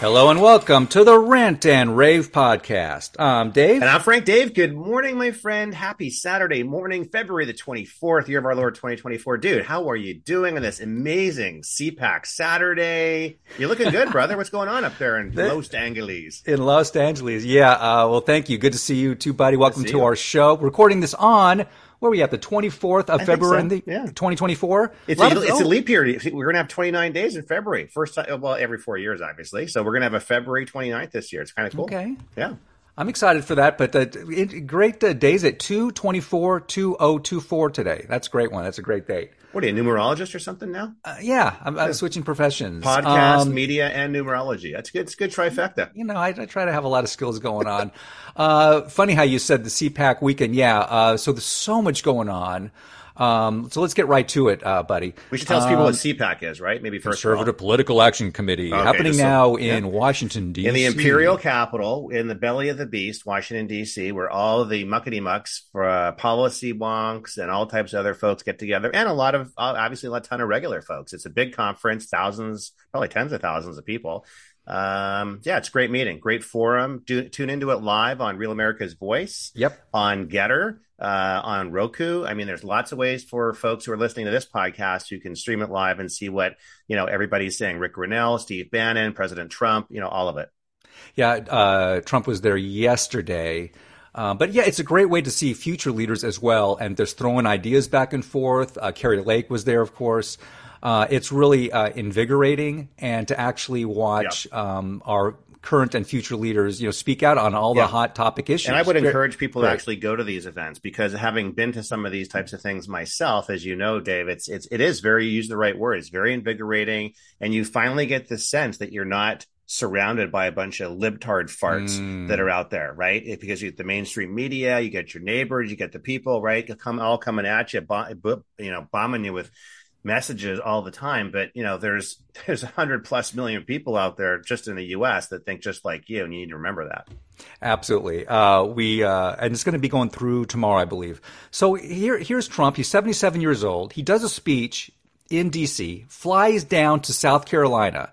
Hello and welcome to the Rant and Rave podcast. I'm Dave. And I'm Frank Dave. Good morning, my friend. Happy Saturday morning, February the 24th, year of our Lord 2024. Dude, how are you doing on this amazing CPAC Saturday? You're looking good, brother. What's going on up there in Los Angeles? In Los Angeles. Yeah. Uh, well, thank you. Good to see you too, buddy. Welcome to you. our show. Recording this on where are we at the 24th of I February, so. yeah. 2024. It's, a, it's a leap year. We're going to have 29 days in February. First time, well, every four years, obviously. So we're going to have a February 29th this year. It's kind of cool. Okay. Yeah. I'm excited for that, but uh, great uh, days at 224 2024 today. That's a great one. That's a great date. What are you, a numerologist or something now? Uh, yeah, I'm, I'm, switching professions. Podcast, um, media, and numerology. That's good. It's good trifecta. You know, I, I try to have a lot of skills going on. uh, funny how you said the CPAC weekend. Yeah, uh, so there's so much going on. Um, so let's get right to it, uh, buddy. We should tell um, people what um, CPAC is, right? Maybe first. Conservative Political Action Committee okay, happening now in yeah. Washington D.C. in the Imperial Capital, in the belly of the beast, Washington D.C., where all the muckety mucks for uh, policy wonks and all types of other folks get together, and a lot of obviously a ton of regular folks. It's a big conference, thousands, probably tens of thousands of people. Um, yeah, it's a great meeting, great forum. Do, tune into it live on Real America's Voice. Yep. On GETTR uh, on Roku. I mean, there's lots of ways for folks who are listening to this podcast who can stream it live and see what you know everybody's saying. Rick Grenell, Steve Bannon, President Trump, you know, all of it. Yeah, uh, Trump was there yesterday. Um, but yeah, it's a great way to see future leaders as well, and there's throwing ideas back and forth. Uh, Kari Lake was there, of course. Uh, it's really uh, invigorating, and to actually watch um, our current and future leaders, you know, speak out on all yeah. the hot topic issues. And I would encourage people to actually go to these events because having been to some of these types of things myself, as you know, Dave, it's it's it is very use the right word. It's very invigorating, and you finally get the sense that you're not surrounded by a bunch of libtard farts mm. that are out there, right? It, because you get the mainstream media, you get your neighbors, you get the people, right? Come all coming at you, you know, bombing you with messages all the time but you know there's there's a hundred plus million people out there just in the us that think just like you and you need to remember that. Absolutely. Uh, we uh, and it's going to be going through tomorrow i believe. So here here's trump. He's 77 years old. He does a speech in dc flies down to south carolina.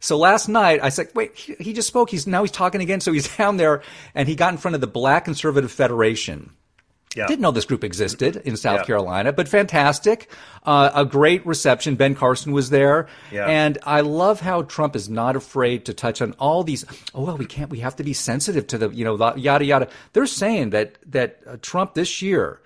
So last night I said, wait, he just spoke. He's now he's talking again. So he's down there and he got in front of the Black Conservative Federation yeah. Didn't know this group existed in South yeah. Carolina, but fantastic. Uh, a great reception. Ben Carson was there. Yeah. And I love how Trump is not afraid to touch on all these. Oh, well, we can't, we have to be sensitive to the, you know, yada, yada. They're saying that, that uh, Trump this year,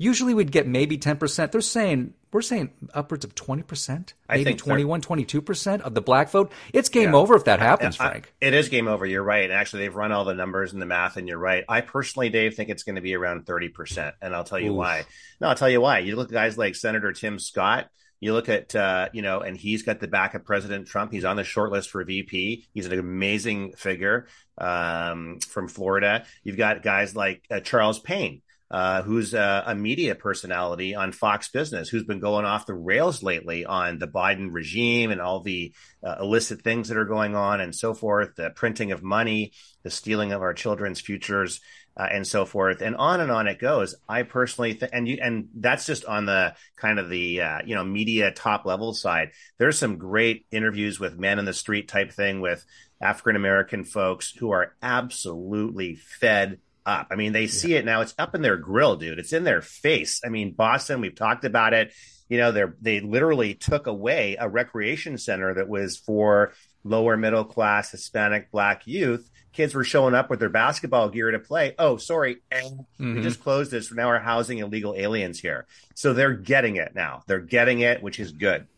usually we'd get maybe 10%. They're saying we're saying upwards of 20%, maybe 21, 22% of the black vote. It's game yeah. over if that happens, I, Frank. it is game over. You're right. And actually, they've run all the numbers and the math, and you're right. I personally, Dave, think it's going to be around 30%. And I'll tell you Oof. why. No, I'll tell you why. You look at guys like Senator Tim Scott. You look at, uh, you know, and he's got the back of President Trump. He's on the short list for VP. He's an amazing figure um, from Florida. You've got guys like uh, Charles Payne uh, who's a, a, media personality on Fox Business, who's been going off the rails lately on the Biden regime and all the uh, illicit things that are going on and so forth, the printing of money, the stealing of our children's futures. Uh, and so forth, and on and on it goes. I personally, th- and you, and that's just on the kind of the uh, you know media top level side. There's some great interviews with men in the street type thing with African American folks who are absolutely fed up. I mean, they see it now. It's up in their grill, dude. It's in their face. I mean, Boston, we've talked about it. You know, they they literally took away a recreation center that was for lower middle class Hispanic black youth. Kids were showing up with their basketball gear to play. Oh, sorry, mm-hmm. we just closed this. Now we're housing illegal aliens here. So they're getting it now. They're getting it, which is good.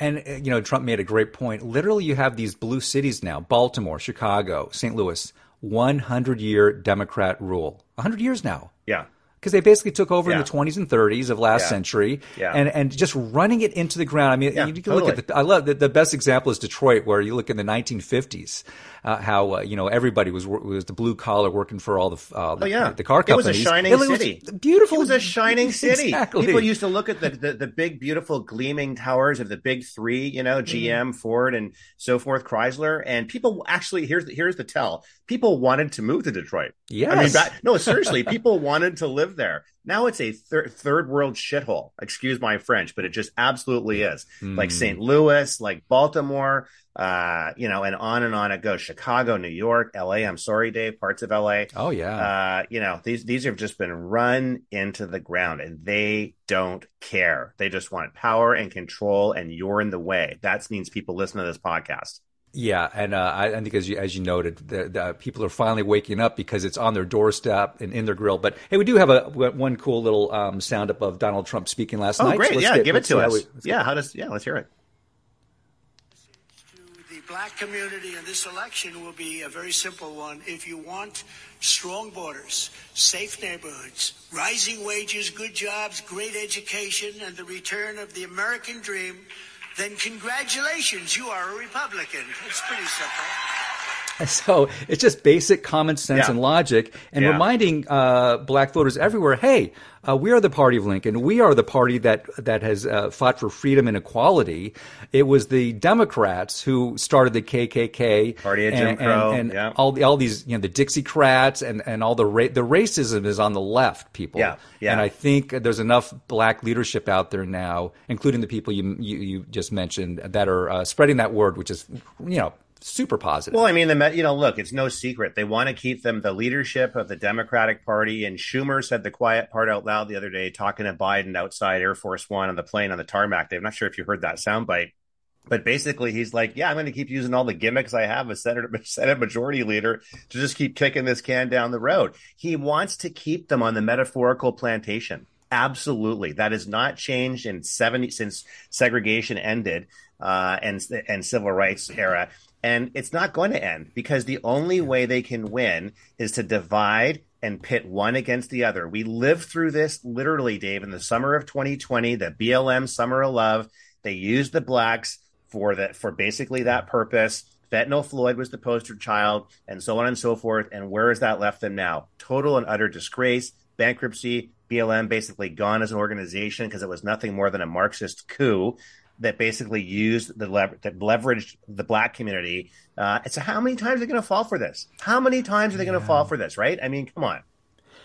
And uh, you know, Trump made a great point. Literally, you have these blue cities now: Baltimore, Chicago, St. Louis 100 year Democrat rule. 100 years now. Yeah because they basically took over yeah. in the 20s and 30s of last yeah. century yeah. and and just running it into the ground. I mean, you can totally. look at the, I love the, the best example is Detroit, where you look in the 1950s, uh, how uh, you know everybody was was the blue collar working for all the uh, the, oh, yeah. the car companies. It was a shining it city, beautiful. It was a shining city. Exactly. People used to look at the, the, the big beautiful gleaming towers of the big three, you know, GM, mm. Ford, and so forth, Chrysler, and people actually here's the, here's the tell. People wanted to move to Detroit. Yes. I mean, back, no, seriously, people wanted to live live there. Now it's a thir- third world shithole. Excuse my French, but it just absolutely is. Mm. Like St. Louis, like Baltimore, uh, you know, and on and on it goes. Chicago, New York, LA. I'm sorry, Dave, parts of LA. Oh yeah. Uh, you know, these these have just been run into the ground and they don't care. They just want power and control and you're in the way. That means people listen to this podcast. Yeah, and uh, I, I, think as you as you noted, the, the, people are finally waking up because it's on their doorstep and in their grill. But hey, we do have a one cool little um, sound up of Donald Trump speaking last oh, night. Oh, great! So yeah, get, give it to us. We, yeah, how does? Yeah, let's hear it. Black community in this election will be a very simple one. If you want strong borders, safe neighborhoods, rising wages, good jobs, great education, and the return of the American dream then congratulations, you are a Republican. It's pretty simple. So it's just basic common sense yeah. and logic, and yeah. reminding uh, black voters everywhere, hey, uh, we are the party of Lincoln. We are the party that that has uh, fought for freedom and equality. It was the Democrats who started the KKK, party of Jim and, Crow, and, and yeah. all the, all these you know the Dixiecrats and and all the ra- the racism is on the left, people. Yeah, yeah. And I think there's enough black leadership out there now, including the people you you, you just mentioned, that are uh, spreading that word, which is you know super positive. Well, I mean, the you know, look, it's no secret they want to keep them the leadership of the Democratic Party. And Schumer said the quiet part out loud the other day, talking to Biden outside Air Force One on the plane on the tarmac. I'm not sure if you heard that soundbite. But basically, he's like, "Yeah, I'm going to keep using all the gimmicks I have as Senate, Senate Majority Leader to just keep kicking this can down the road." He wants to keep them on the metaphorical plantation. Absolutely, that has not changed in seventy since segregation ended uh, and and civil rights era. And it's not going to end because the only way they can win is to divide and pit one against the other. We lived through this literally, Dave, in the summer of 2020, the BLM Summer of Love. They used the blacks for that for basically that purpose. Fentanyl Floyd was the poster child, and so on and so forth. And where has that left them now? Total and utter disgrace, bankruptcy, BLM basically gone as an organization because it was nothing more than a Marxist coup that basically used the lever- that leveraged the black community. Uh, so how many times are they going to fall for this? How many times are they yeah. going to fall for this? Right? I mean, come on.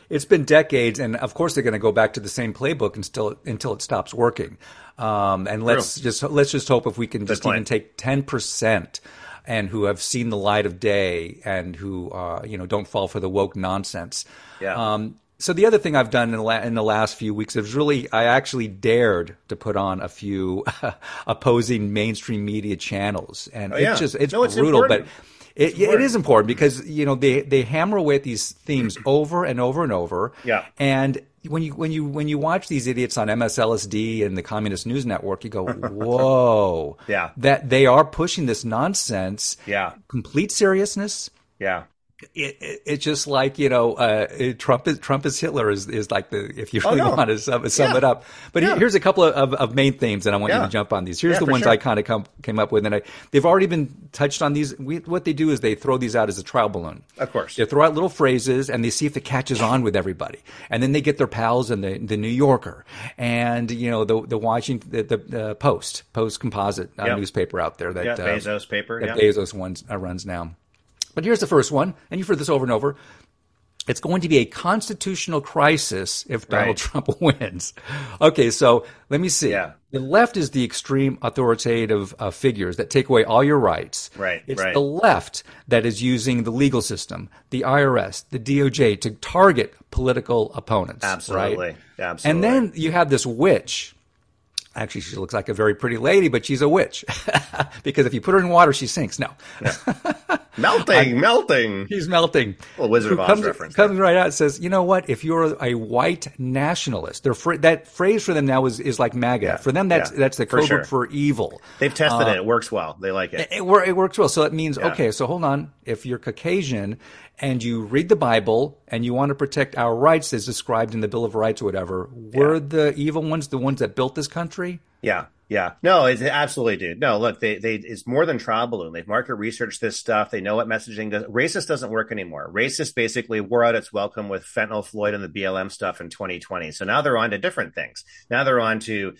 It's been decades, and of course they're going to go back to the same playbook until until it stops working. Um, and let's True. just let's just hope if we can just even take ten percent and who have seen the light of day and who uh, you know don't fall for the woke nonsense. Yeah. Um, so the other thing I've done in the, la- in the last few weeks is really I actually dared to put on a few opposing mainstream media channels, and oh, yeah. it's just it's no, brutal, it's but. It, it is important because you know they, they hammer away at these themes over and over and over. Yeah. And when you when you when you watch these idiots on MSLSD and the Communist News Network, you go, "Whoa!" yeah. That they are pushing this nonsense. Yeah. Complete seriousness. Yeah it, it, it's just like you know uh, Trump is Trump is Hitler is, is like the if you oh, really oh, no. want to sum, sum yeah. it up. But yeah. here's a couple of, of, of, main themes, and I want yeah. you to jump on these. Here's the ones sure. I kind of came up with, and I, they've already been touched on. These we, what they do is they throw these out as a trial balloon. Of course, they throw out little phrases, and they see if it catches on with everybody, and then they get their pals and the the New Yorker and you know the the Washington the, the Post Post Composite uh, yep. newspaper out there that uh, Bezos paper that Bezos ones uh, runs now. But here's the first one, and you've heard this over and over. It's going to be a constitutional crisis if Donald right. Trump wins. Okay, so let me see. Yeah. The left is the extreme authoritative uh, figures that take away all your rights. Right. It's right. the left that is using the legal system, the IRS, the DOJ to target political opponents. Absolutely. Right? Absolutely. And then you have this witch Actually, she looks like a very pretty lady, but she's a witch because if you put her in water, she sinks. No, yeah. melting, I, melting. She's melting. Well, Wizard of Oz comes, reference. Comes right out. And says, you know what? If you're a white nationalist, fr- that phrase for them now is, is like MAGA. Yeah. For them, that's yeah. that's the code for, sure. for evil. They've tested uh, it. It works well. They like it. It, it, it works well. So it means okay. So hold on. If you're Caucasian and you read the Bible and you want to protect our rights as described in the Bill of Rights or whatever, were the evil ones the ones that built this country? Yeah. Yeah, no, it's absolutely, dude. No, look, they they it's more than trial balloon. They've market researched this stuff. They know what messaging does. Racist doesn't work anymore. Racist basically wore out its welcome with fentanyl Floyd and the BLM stuff in 2020. So now they're on to different things. Now they're on to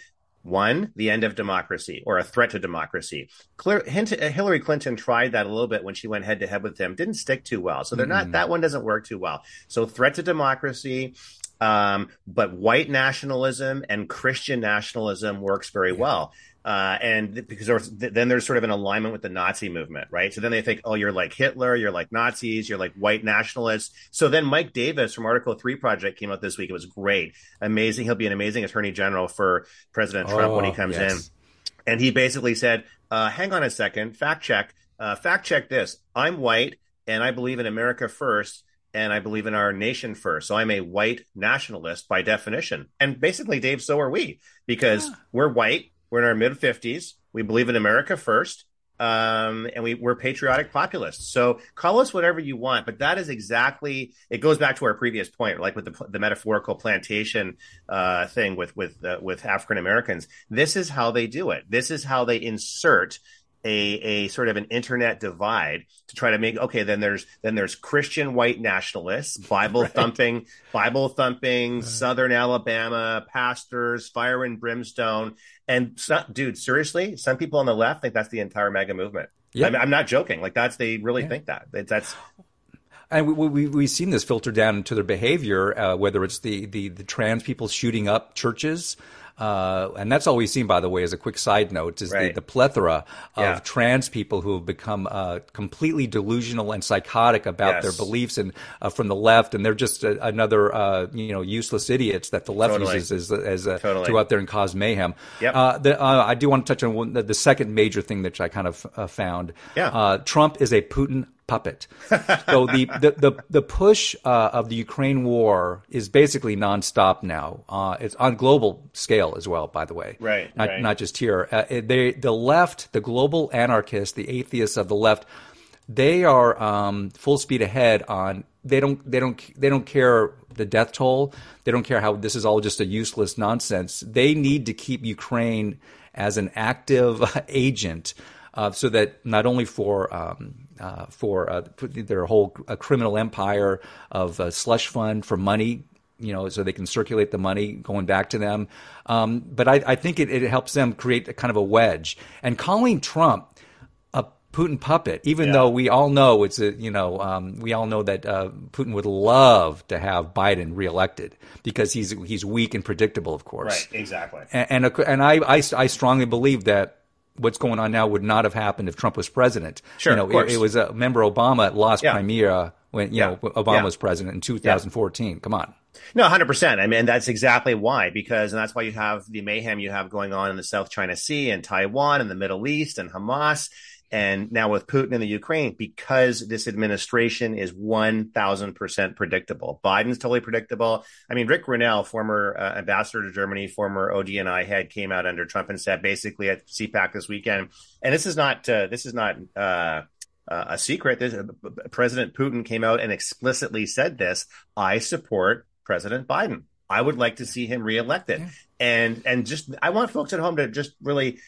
one, the end of democracy or a threat to democracy. Clear, Hillary Clinton tried that a little bit when she went head to head with him. Didn't stick too well. So they're mm. not, that one doesn't work too well. So threat to democracy, Um, but white nationalism and Christian nationalism works very yeah. well. Uh, and because there's, then there's sort of an alignment with the Nazi movement, right? So then they think, oh, you're like Hitler, you're like Nazis, you're like white nationalists. So then Mike Davis from Article Three Project came out this week. It was great, amazing. He'll be an amazing attorney general for President Trump oh, when he oh, comes yes. in. And he basically said, uh, hang on a second, fact check, uh, fact check this. I'm white and I believe in America first and I believe in our nation first. So I'm a white nationalist by definition. And basically, Dave, so are we because yeah. we're white we're in our mid 50s. We believe in America first. Um, and we, we're patriotic populists. So call us whatever you want, but that is exactly, it goes back to our previous point, like with the, the metaphorical plantation, uh, thing with, with, uh, with African Americans. This is how they do it. This is how they insert a, a sort of an internet divide to try to make okay then there's then there's christian white nationalists bible right. thumping bible thumping right. southern alabama pastors fire and brimstone and dude seriously some people on the left think that's the entire MAGA movement yep. I'm, I'm not joking like that's they really yeah. think that that's and we, we, we've seen this filter down into their behavior, uh, whether it's the, the, the trans people shooting up churches, uh, and that's all we've seen, by the way, as a quick side note, is right. the, the, plethora of yeah. trans people who have become uh, completely delusional and psychotic about yes. their beliefs and uh, from the left, and they're just a, another uh, you know useless idiots that the left totally. uses as, as a, totally. to go out there and cause mayhem. Yep. Uh, the, uh, I do want to touch on one, the, the, second major thing that I kind of found. Yeah. Trump is a Putin puppet. so the, the, the, the push uh, of the Ukraine war is basically nonstop now. Uh, it's on global scale as well, by the way. Right. Not, right. not just here. Uh, they, the left, the global anarchists, the atheists of the left, they are um, full speed ahead on. They don't. They don't. They don't care the death toll. They don't care how this is all just a useless nonsense. They need to keep Ukraine as an active agent, uh, so that not only for um, uh, for uh, their whole uh, criminal empire of slush fund for money, you know, so they can circulate the money going back to them. Um, but I, I think it, it, helps them create a kind of a wedge. And calling Trump a Putin puppet, even yeah. though we all know it's a, you know, um, we all know that uh, Putin would love to have Biden reelected because he's he's weak and predictable, of course. Right, exactly. And and, and I, I I strongly believe that what's going on now would not have happened if Trump was president. Sure, you know, it, it, was a member Obama lost yeah. Crimea when you yeah. know Obama yeah. was president in 2014. Come on. No, hundred percent. I mean, that's exactly why, because, and that's why you have the mayhem you have going on in the South China Sea and Taiwan and the Middle East and Hamas and now with Putin in the Ukraine, because this administration is 1000% predictable. Biden's totally predictable. I mean, Rick Grenell, former uh, ambassador to Germany, former ODNI head, came out under Trump and said basically at CPAC this weekend, and this is not, uh, this is not, uh, uh a secret. This, uh, President Putin came out and explicitly said this. I support President Biden. I would like to see him reelected. Yeah. And and just I want folks at home to just really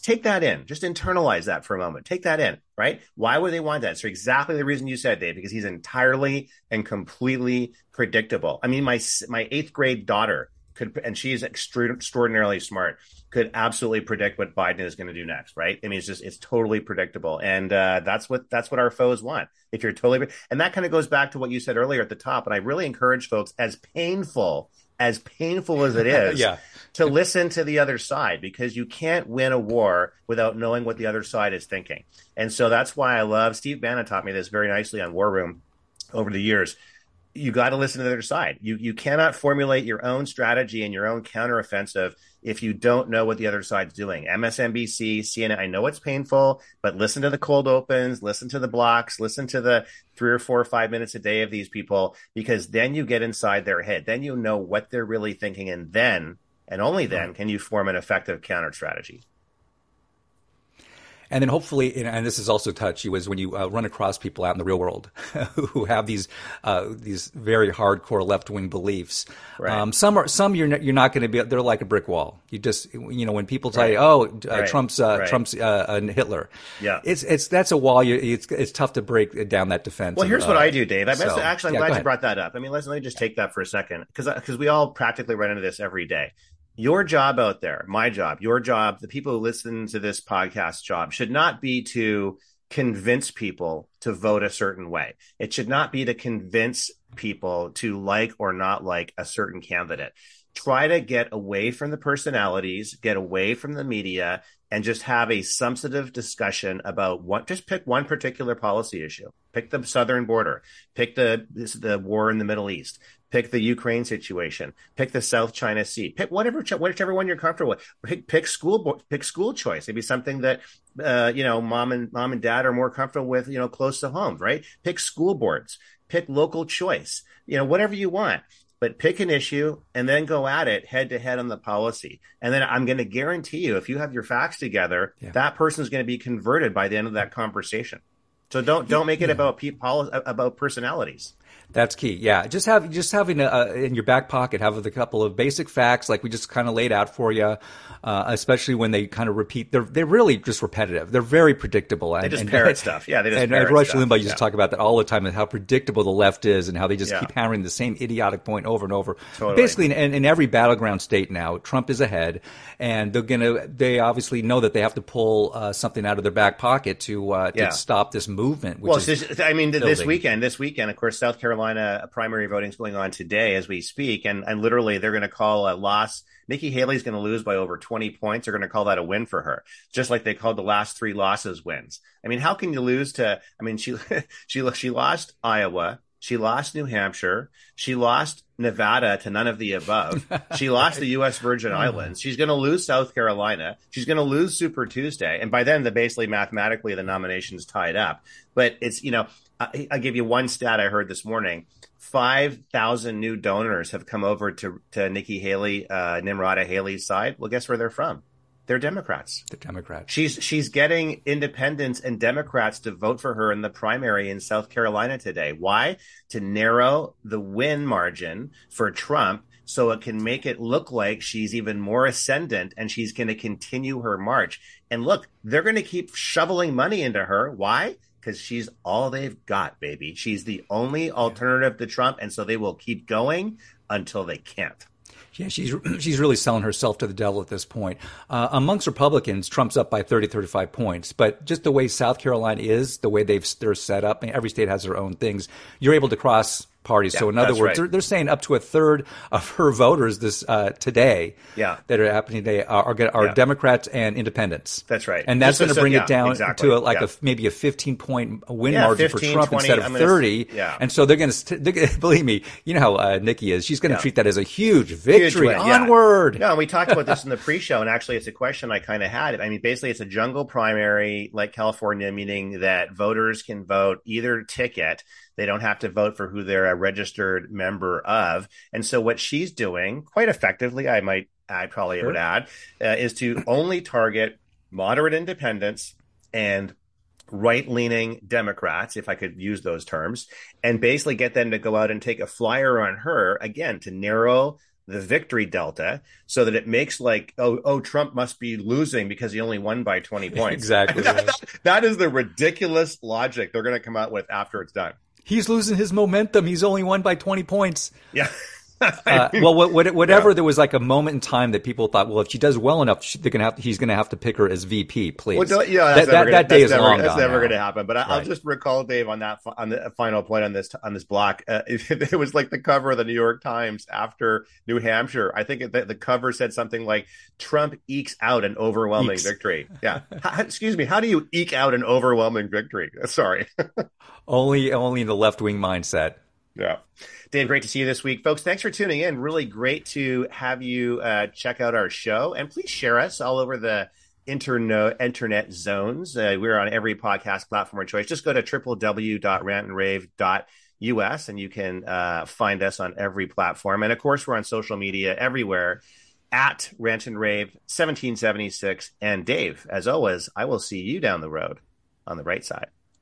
take that in. Just internalize that for a moment. Take that in, right? Why would they want that? So exactly the reason you said, Dave, because he's entirely and completely predictable. I mean, my my eighth grade daughter could, and she's extraordinarily smart, could absolutely predict what Biden is going to do next, right? I mean, it's just it's totally predictable, and uh, that's what that's what our foes want. If you're totally, and that kind of goes back to what you said earlier at the top, and I really encourage folks, as painful as painful as it is, yeah to listen to the other side because you can't win a war without knowing what the other side is thinking. And so that's why I love Steve Bannon taught me this very nicely on War Room over the years. You got to listen to the other side. You you cannot formulate your own strategy and your own counteroffensive if you don't know what the other side's doing. MSNBC, CNN, I know it's painful, but listen to the cold opens, listen to the blocks, listen to the three or four or five minutes a day of these people, because then you get inside their head. Then you know what they're really thinking. And then and only then can you form an effective counter strategy. And then hopefully, and this is also touchy, was when you uh, run across people out in the real world who have these uh, these very hardcore left wing beliefs. Right. Um, some are some you're not, you're not going to be. They're like a brick wall. You just you know when people tell right. you, oh, uh, right. Trump's uh, Trump's uh, Hitler. Yeah, it's it's that's a wall. You, it's it's tough to break down that defense. Well, here's what I do, Dave. I'm so, actually I'm yeah, glad you brought that up. I mean, let's let me just take that for a second because because we all practically run into this every day your job out there, my job, your job, the people who listen to this podcast job should not be to convince people to vote a certain way. It should not be to convince people to like or not like a certain candidate. Try to get away from the personalities, get away from the media, and just have a substantive discussion about what. Just pick one particular policy issue. Pick the southern border. Pick the the war in the Middle East. Pick the Ukraine situation. Pick the South China Sea. Pick whatever whichever one you're comfortable with. Pick, pick school pick school choice. Maybe something that uh, you know mom and mom and dad are more comfortable with. You know, close to home. Right. Pick school boards. Pick local choice. You know, whatever you want but pick an issue and then go at it head to head on the policy. And then I'm going to guarantee you, if you have your facts together, yeah. that person is going to be converted by the end of that conversation. So don't don't make it yeah. about people about personalities. That's key. Yeah, just have just having a, in your back pocket have a couple of basic facts like we just kind of laid out for you. Uh, especially when they kind of repeat, they're they're really just repetitive. They're very predictable. And, they just and, parrot stuff. Yeah, they just and, and Rush stuff. Limbaugh used yeah. to talk about that all the time and how predictable the left is and how they just yeah. keep hammering the same idiotic point over and over. Totally. Basically, in, in every battleground state now, Trump is ahead, and they're gonna they obviously know that they have to pull uh, something out of their back pocket to uh, to stop this movement. well, this, I mean, building. this weekend, this weekend, of course, South Carolina primary voting is going on today as we speak, and and literally they're going to call a loss Nikki Haley's going to lose by over 20 points. They're going to call that a win for her, just like they called the last three losses wins. I mean, how can you lose to? I mean, she she she lost Iowa. She lost New Hampshire. She lost Nevada to none of the above. She lost the U.S. Virgin hmm. Islands. She's going to lose South Carolina. She's going to lose Super Tuesday. And by then, the basically mathematically the nomination's tied up. But it's, you know, I, I'll give you one stat I heard this morning. 5,000 new donors have come over to, to Nikki Haley, uh, Nimrata Haley's side. Well, guess where they're from? They're Democrats. The Democrats. She's she's getting independents and Democrats to vote for her in the primary in South Carolina today. Why? To narrow the win margin for Trump so it can make it look like she's even more ascendant and she's going to continue her march. And look, they're going to keep shoveling money into her. Why? Because she's all they've got, baby. She's the only alternative to Trump, and so they will keep going until they can't. Yeah, she's she's really selling herself to the devil at this point. Uh, amongst Republicans, Trump's up by 30, 35 points. But just the way South Carolina is, the way they've they're set up, every state has their own things. You're able to cross parties. Yeah, so in other words, right. they're, they're, saying up to a third of her voters this uh, today yeah. that are happening today are are, are yeah. Democrats and independents. That's right, and that's going to so, bring it down exactly. to a, like a maybe a 15 point win margin 15, for Trump 20, instead of 30. yeah. And so they're going to believe me. You know how uh, Nikki is. She's going to treat that as a huge victory. Huge Onward. No, and we talked about this in the pre-show, and actually, it's a question I kind of had. I mean, basically, it's a jungle primary like California, meaning that voters can vote either ticket they don't have to vote for who they're a registered member of. And so what she's doing quite effectively, I might, I probably sure. would add, uh, is to only target moderate independents and right leaning Democrats, if I could use those terms, and basically get them to go out and take a flyer on her again to narrow the victory delta so that it makes like oh oh Trump must be losing because he only won by 20 points. exactly. that, that, that is the ridiculous logic they're going to come out with after it's done he's losing his momentum. He's only won by 20 points. Yeah. uh, well, whatever yeah. there was like a moment in time that people thought, well, if she does well enough, they're gonna have. he's going to have to pick her as VP. Please, well, yeah, that, that, gonna, that, day is never, long That's never going to happen. But I, will just recall Dave on that on the final point on this on this block. Uh, it, it, was like the cover of the New York Times after New Hampshire. I think the, the cover said something like Trump ekes out an overwhelming victory. Yeah, how, excuse me. How do you eke out an overwhelming victory? Sorry. only only in the left wing mindset. Yeah. Dave, great to see you this week. Folks, thanks for tuning in. Really great to have you uh, check out our show. And please share us all over the internet, internet zones. Uh, we're on every podcast platform of choice. Just go to www.rantandrave.us and you can uh, find us on every platform. And of course, we're on social media everywhere at Rant and Rave 1776. And Dave, as always, I will see you down the road on the right side.